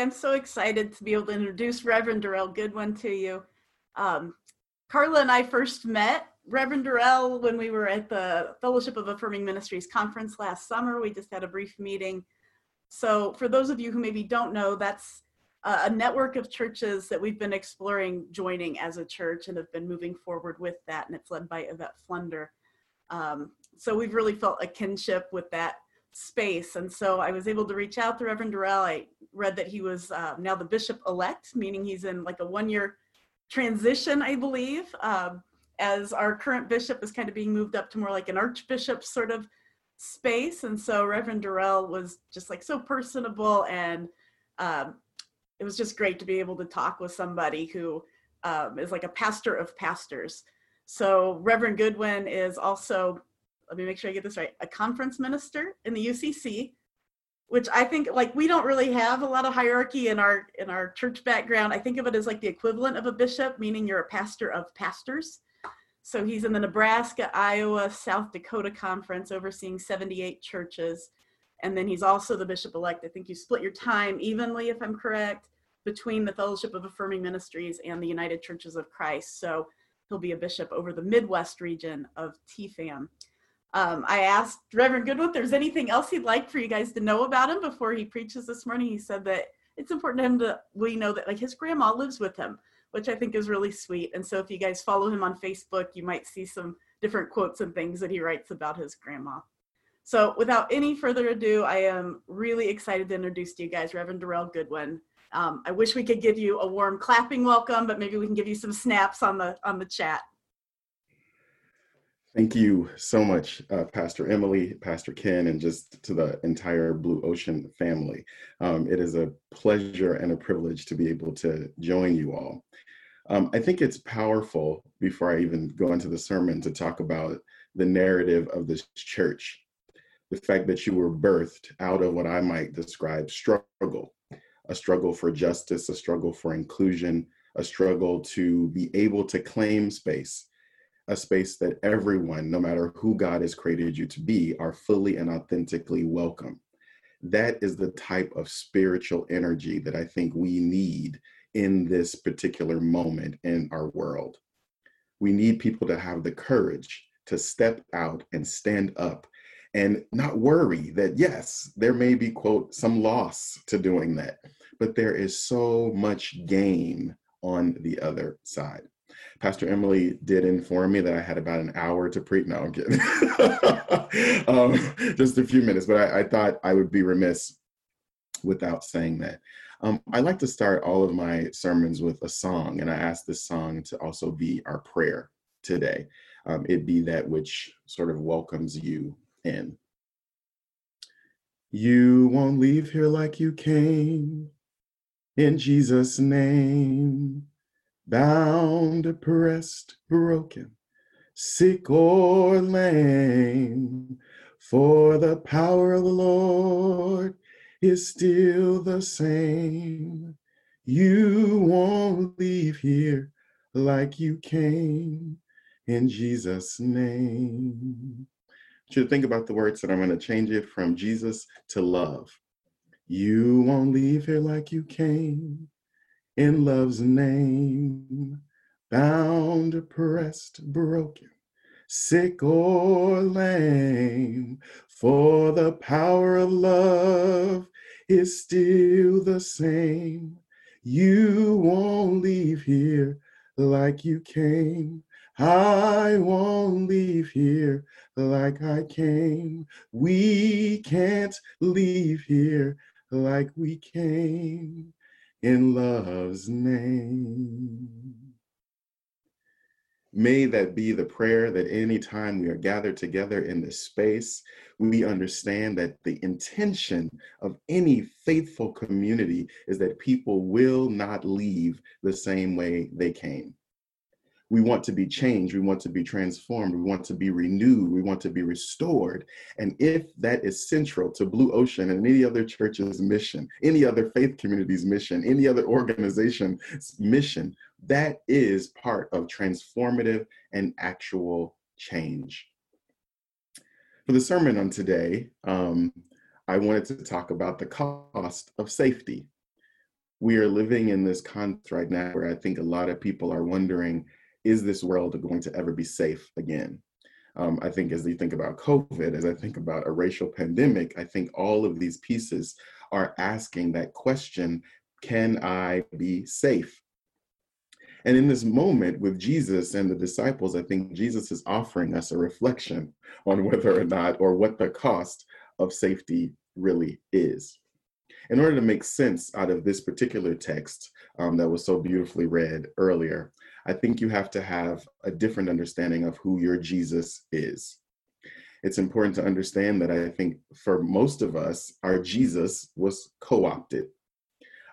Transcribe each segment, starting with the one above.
I'm so excited to be able to introduce Reverend Darrell Goodwin to you. Um, Carla and I first met Reverend Darrell when we were at the Fellowship of Affirming Ministries conference last summer. We just had a brief meeting. So, for those of you who maybe don't know, that's a network of churches that we've been exploring joining as a church and have been moving forward with that, and it's led by Yvette Flunder. Um, so, we've really felt a kinship with that space. And so I was able to reach out to Reverend Darrell. I read that he was uh, now the bishop elect, meaning he's in like a one year transition, I believe, um, as our current bishop is kind of being moved up to more like an archbishop sort of space. And so Reverend Darrell was just like so personable and um, it was just great to be able to talk with somebody who um, is like a pastor of pastors. So Reverend Goodwin is also let me make sure I get this right, a conference minister in the UCC, which I think like we don't really have a lot of hierarchy in our in our church background. I think of it as like the equivalent of a bishop, meaning you're a pastor of pastors. So he's in the Nebraska, Iowa, South Dakota conference overseeing 78 churches. And then he's also the bishop elect. I think you split your time evenly, if I'm correct, between the Fellowship of Affirming Ministries and the United Churches of Christ. So he'll be a bishop over the Midwest region of TFAM. Um, I asked Reverend Goodwin if there's anything else he'd like for you guys to know about him before he preaches this morning. He said that it's important to him that we know that like his grandma lives with him, which I think is really sweet. And so if you guys follow him on Facebook, you might see some different quotes and things that he writes about his grandma. So without any further ado, I am really excited to introduce to you guys Reverend Darrell Goodwin. Um, I wish we could give you a warm clapping welcome, but maybe we can give you some snaps on the on the chat. Thank you so much, uh, Pastor Emily, Pastor Ken, and just to the entire Blue Ocean family. Um, it is a pleasure and a privilege to be able to join you all. Um, I think it's powerful, before I even go into the sermon, to talk about the narrative of this church. The fact that you were birthed out of what I might describe struggle, a struggle for justice, a struggle for inclusion, a struggle to be able to claim space a space that everyone, no matter who God has created you to be, are fully and authentically welcome. That is the type of spiritual energy that I think we need in this particular moment in our world. We need people to have the courage to step out and stand up and not worry that, yes, there may be, quote, some loss to doing that, but there is so much gain on the other side. Pastor Emily did inform me that I had about an hour to preach. No, I'm kidding. um, just a few minutes, but I, I, thought I would be remiss without saying that. Um, I like to start all of my sermons with a song, and I ask this song to also be our prayer today. Um, it be that which sort of welcomes you in. You won't leave here like you came. In Jesus' name bound, oppressed, broken, sick or lame. For the power of the Lord is still the same. You won't leave here like you came in Jesus' name. You think about the words that I'm going to change it from Jesus to love. You won't leave here like you came in love's name, bound, oppressed, broken, sick or lame, for the power of love is still the same. You won't leave here like you came. I won't leave here like I came. We can't leave here like we came in love's name. May that be the prayer that anytime we are gathered together in this space, we understand that the intention of any faithful community is that people will not leave the same way they came we want to be changed, we want to be transformed, we want to be renewed, we want to be restored. And if that is central to Blue Ocean and any other church's mission, any other faith community's mission, any other organization's mission, that is part of transformative and actual change. For the sermon on today, um, I wanted to talk about the cost of safety. we are living in this context right now where I think a lot of people are wondering, is this world going to ever be safe again? Um, I think as you think about COVID, as I think about a racial pandemic, I think all of these pieces are asking that question can I be safe? And in this moment with Jesus and the disciples, I think Jesus is offering us a reflection on whether or not, or what the cost of safety really is in order to make sense out of this particular text um, that was so beautifully read earlier, I think you have to have a different understanding of who your Jesus is. It's important to understand that I think for most of us, our Jesus was co opted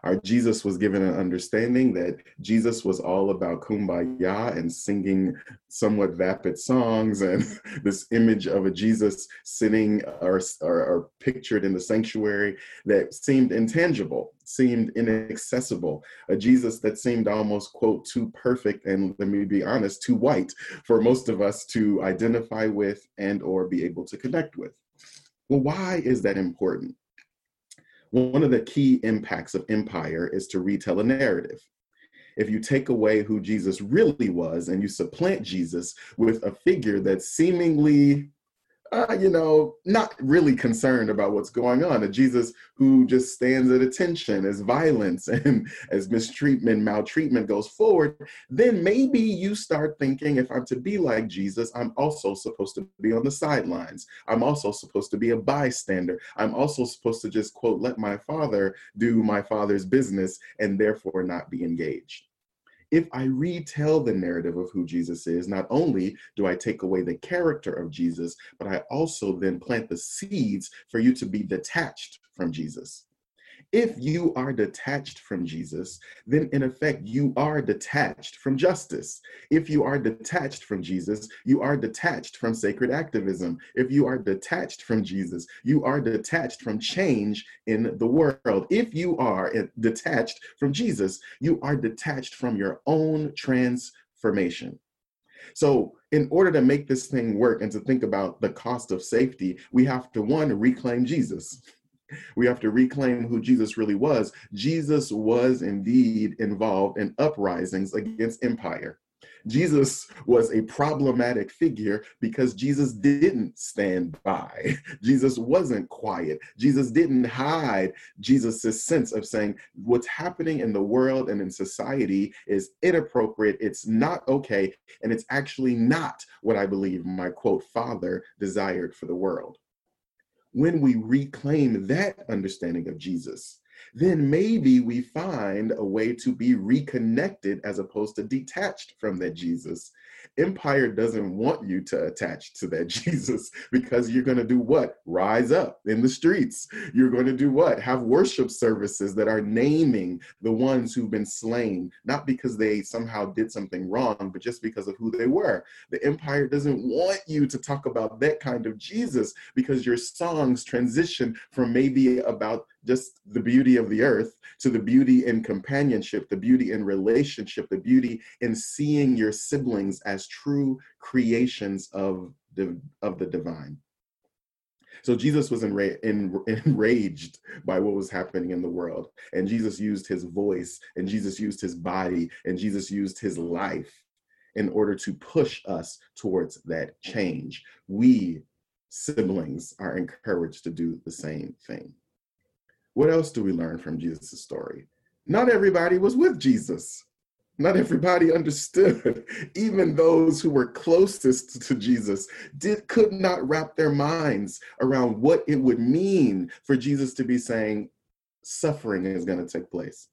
our Jesus was given an understanding that Jesus was all about kumbaya and singing somewhat vapid songs, and this image of a Jesus sitting or, or, or pictured in the sanctuary that seemed intangible, seemed inaccessible, a Jesus that seemed almost, quote, too perfect and let me be honest, too white for most of us to identify with and or be able to connect with. Well, why is that important? One of the key impacts of empire is to retell a narrative. If you take away who Jesus really was and you supplant Jesus with a figure that's seemingly uh, you know, not really concerned about what's going on. A Jesus who just stands at attention as violence and as mistreatment, maltreatment goes forward, then maybe you start thinking if I'm to be like Jesus, I'm also supposed to be on the sidelines. I'm also supposed to be a bystander. I'm also supposed to just, quote, let my father do my father's business and therefore not be engaged if I retell the narrative of who Jesus is, not only do I take away the character of Jesus, but I also then plant the seeds for you to be detached from Jesus. If you are detached from Jesus, then in effect, you are detached from justice. If you are detached from Jesus, you are detached from sacred activism. If you are detached from Jesus, you are detached from change in the world. If you are detached from Jesus, you are detached from your own transformation. So, in order to make this thing work and to think about the cost of safety, we have to one, reclaim Jesus. We have to reclaim who Jesus really was. Jesus was indeed involved in uprisings against empire. Jesus was a problematic figure because Jesus didn't stand by. Jesus wasn't quiet. Jesus didn't hide Jesus' sense of saying what's happening in the world and in society is inappropriate, it's not okay, and it's actually not what I believe my quote father desired for the world when we reclaim that understanding of Jesus, then maybe we find a way to be reconnected as opposed to detached from that Jesus Empire doesn't want you to attach to that Jesus because you're going to do what? Rise up in the streets. You're going to do what? Have worship services that are naming the ones who've been slain, not because they somehow did something wrong, but just because of who they were. The empire doesn't want you to talk about that kind of Jesus because your songs transition from maybe about just the beauty of the earth to the beauty in companionship, the beauty in relationship, the beauty in seeing your siblings as true creations of the, of the divine. So Jesus was enra- en- enraged by what was happening in the world. And Jesus used his voice, and Jesus used his body, and Jesus used his life in order to push us towards that change. We siblings are encouraged to do the same thing. What else do we learn from Jesus' story? Not everybody was with Jesus. Not everybody understood. Even those who were closest to Jesus did could not wrap their minds around what it would mean for Jesus to be saying suffering is going to take place.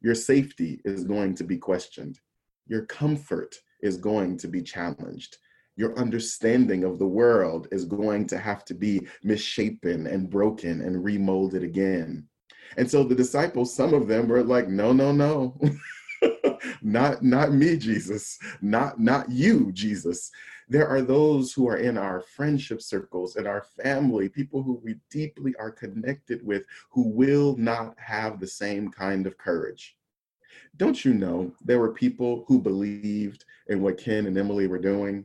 Your safety is going to be questioned. Your comfort is going to be challenged your understanding of the world is going to have to be misshapen and broken and remolded again. And so the disciples, some of them were like, no, no, no. not not me jesus not not you jesus there are those who are in our friendship circles in our family people who we deeply are connected with who will not have the same kind of courage don't you know there were people who believed in what ken and emily were doing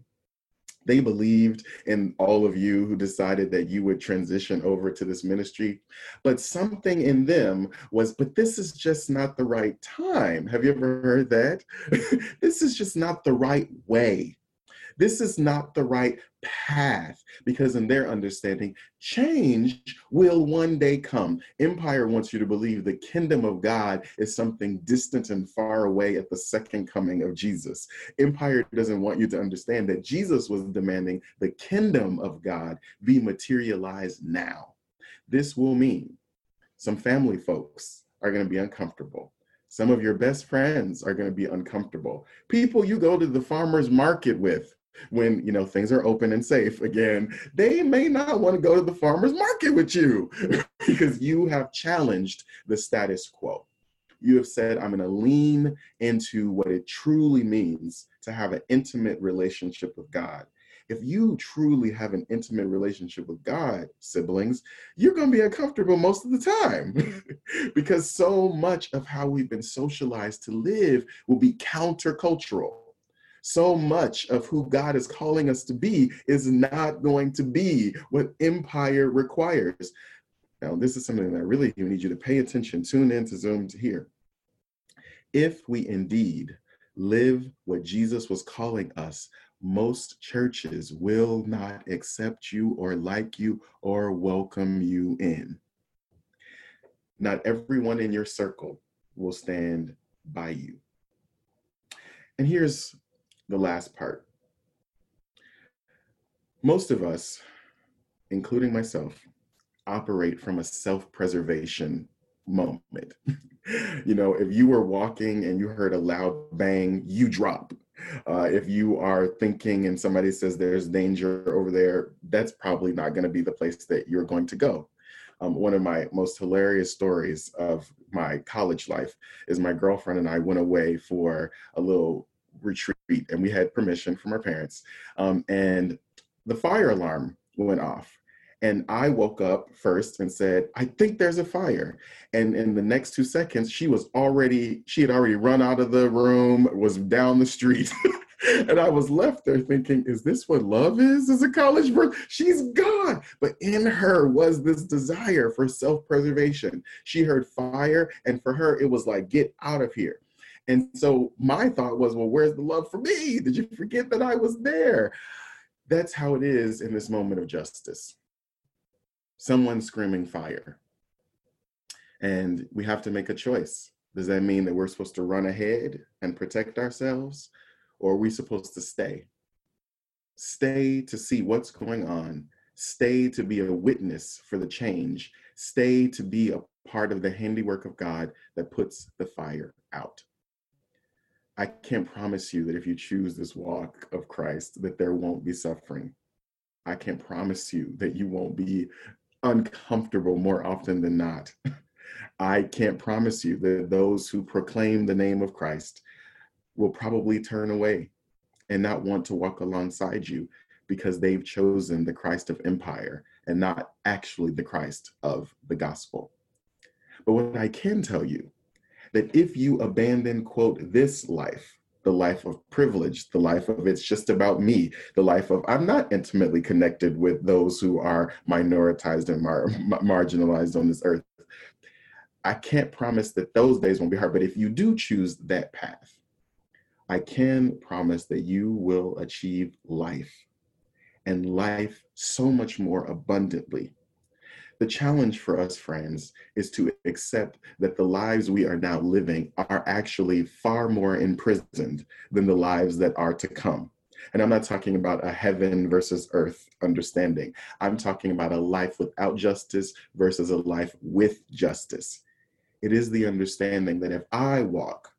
They believed in all of you who decided that you would transition over to this ministry. But something in them was, but this is just not the right time. Have you ever heard that? this is just not the right way. This is not the right path because, in their understanding, change will one day come. Empire wants you to believe the kingdom of God is something distant and far away at the second coming of Jesus. Empire doesn't want you to understand that Jesus was demanding the kingdom of God be materialized now. This will mean some family folks are going to be uncomfortable. Some of your best friends are going to be uncomfortable. People you go to the farmer's market with when you know things are open and safe again they may not want to go to the farmers market with you because you have challenged the status quo. You have said i'm going to lean into what it truly means to have an intimate relationship with god. If you truly have an intimate relationship with god siblings you're going to be uncomfortable most of the time because so much of how we've been socialized to live will be countercultural so much of who God is calling us to be is not going to be what empire requires. Now, this is something that I really need you to pay attention, tune in to Zoom to hear. If we indeed live what Jesus was calling us, most churches will not accept you or like you or welcome you in. Not everyone in your circle will stand by you. And here's the last part. Most of us, including myself, operate from a self preservation moment. you know, if you were walking and you heard a loud bang, you drop. Uh, if you are thinking and somebody says there's danger over there, that's probably not going to be the place that you're going to go. Um, one of my most hilarious stories of my college life is my girlfriend and I went away for a little retreat and we had permission from our parents. Um, and the fire alarm went off. And I woke up first and said, I think there's a fire. And in the next two seconds, she was already, she had already run out of the room, was down the street. and I was left there thinking, is this what love is as a college person? She's gone. But in her was this desire for self preservation. She heard fire, and for her, it was like, get out of here. And so my thought was, well, where's the love for me? Did you forget that I was there? That's how it is in this moment of justice. Someone screaming fire. And we have to make a choice. Does that mean that we're supposed to run ahead and protect ourselves? Or are we supposed to stay? Stay to see what's going on. Stay to be a witness for the change. Stay to be a part of the handiwork of God that puts the fire out. I can't promise you that if you choose this walk of Christ, that there won't be suffering. I can't promise you that you won't be uncomfortable more often than not. I can't promise you that those who proclaim the name of Christ will probably turn away and not want to walk alongside you because they've chosen the Christ of empire and not actually the Christ of the gospel. But what I can tell you that if you abandon, quote, this life, the life of privilege, the life of it's just about me, the life of I'm not intimately connected with those who are minoritized and mar- marginalized on this earth. I can't promise that those days won't be hard, but if you do choose that path, I can promise that you will achieve life and life so much more abundantly the challenge for us, friends, is to accept that the lives we are now living are actually far more imprisoned than the lives that are to come. And I'm not talking about a heaven versus earth understanding. I'm talking about a life without justice versus a life with justice. It is the understanding that if I walk,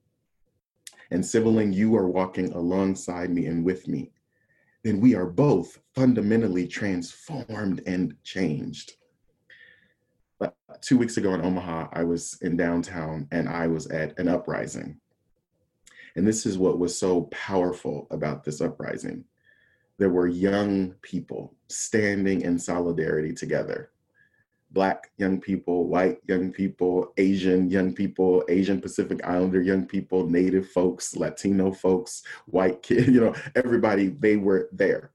and Sibling, you are walking alongside me and with me, then we are both fundamentally transformed and changed two weeks ago in Omaha, I was in downtown and I was at an uprising. And this is what was so powerful about this uprising. There were young people standing in solidarity together. Black young people, white young people, Asian young people, Asian Pacific Islander young people, Native folks, Latino folks, white kids, you know, everybody, they were there.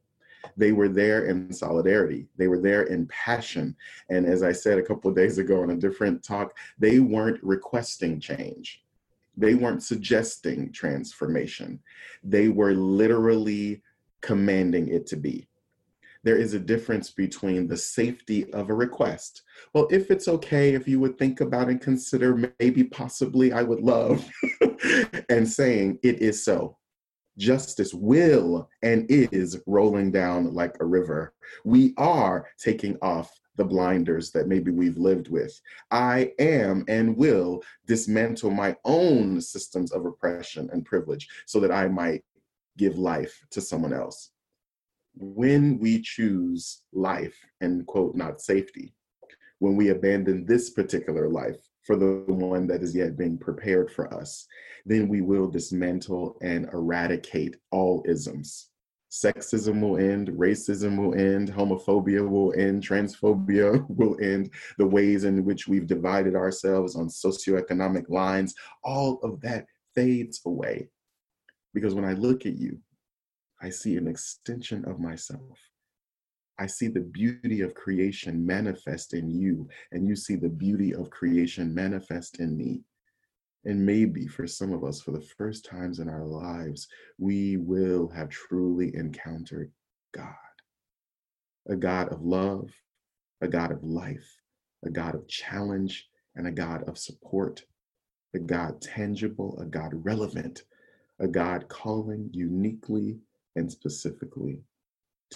They were there in solidarity. They were there in passion. And as I said a couple of days ago in a different talk, they weren't requesting change. They weren't suggesting transformation. They were literally commanding it to be. There is a difference between the safety of a request. Well, if it's okay, if you would think about and consider, maybe, possibly, I would love, and saying, it is so justice will and is rolling down like a river. We are taking off the blinders that maybe we've lived with. I am and will dismantle my own systems of oppression and privilege so that I might give life to someone else. When we choose life and quote, not safety, when we abandon this particular life for the one that is yet being prepared for us, then we will dismantle and eradicate all isms. Sexism will end, racism will end, homophobia will end, transphobia will end, the ways in which we've divided ourselves on socioeconomic lines, all of that fades away. Because when I look at you, I see an extension of myself. I see the beauty of creation manifest in you, and you see the beauty of creation manifest in me. And maybe for some of us, for the first times in our lives, we will have truly encountered God a God of love, a God of life, a God of challenge, and a God of support, a God tangible, a God relevant, a God calling uniquely and specifically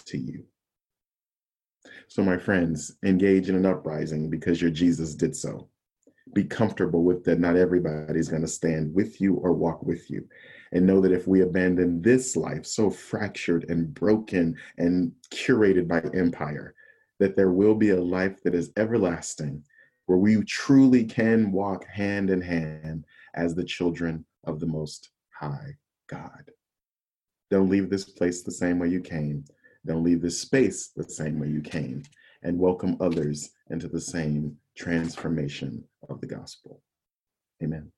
to you. So, my friends, engage in an uprising because your Jesus did so. Be comfortable with that not everybody's going to stand with you or walk with you. And know that if we abandon this life so fractured and broken and curated by empire that there will be a life that is everlasting where we truly can walk hand in hand as the children of the most high god. Don't leave this place the same way you came don't leave this space the same way you came and welcome others into the same transformation of the gospel. Amen.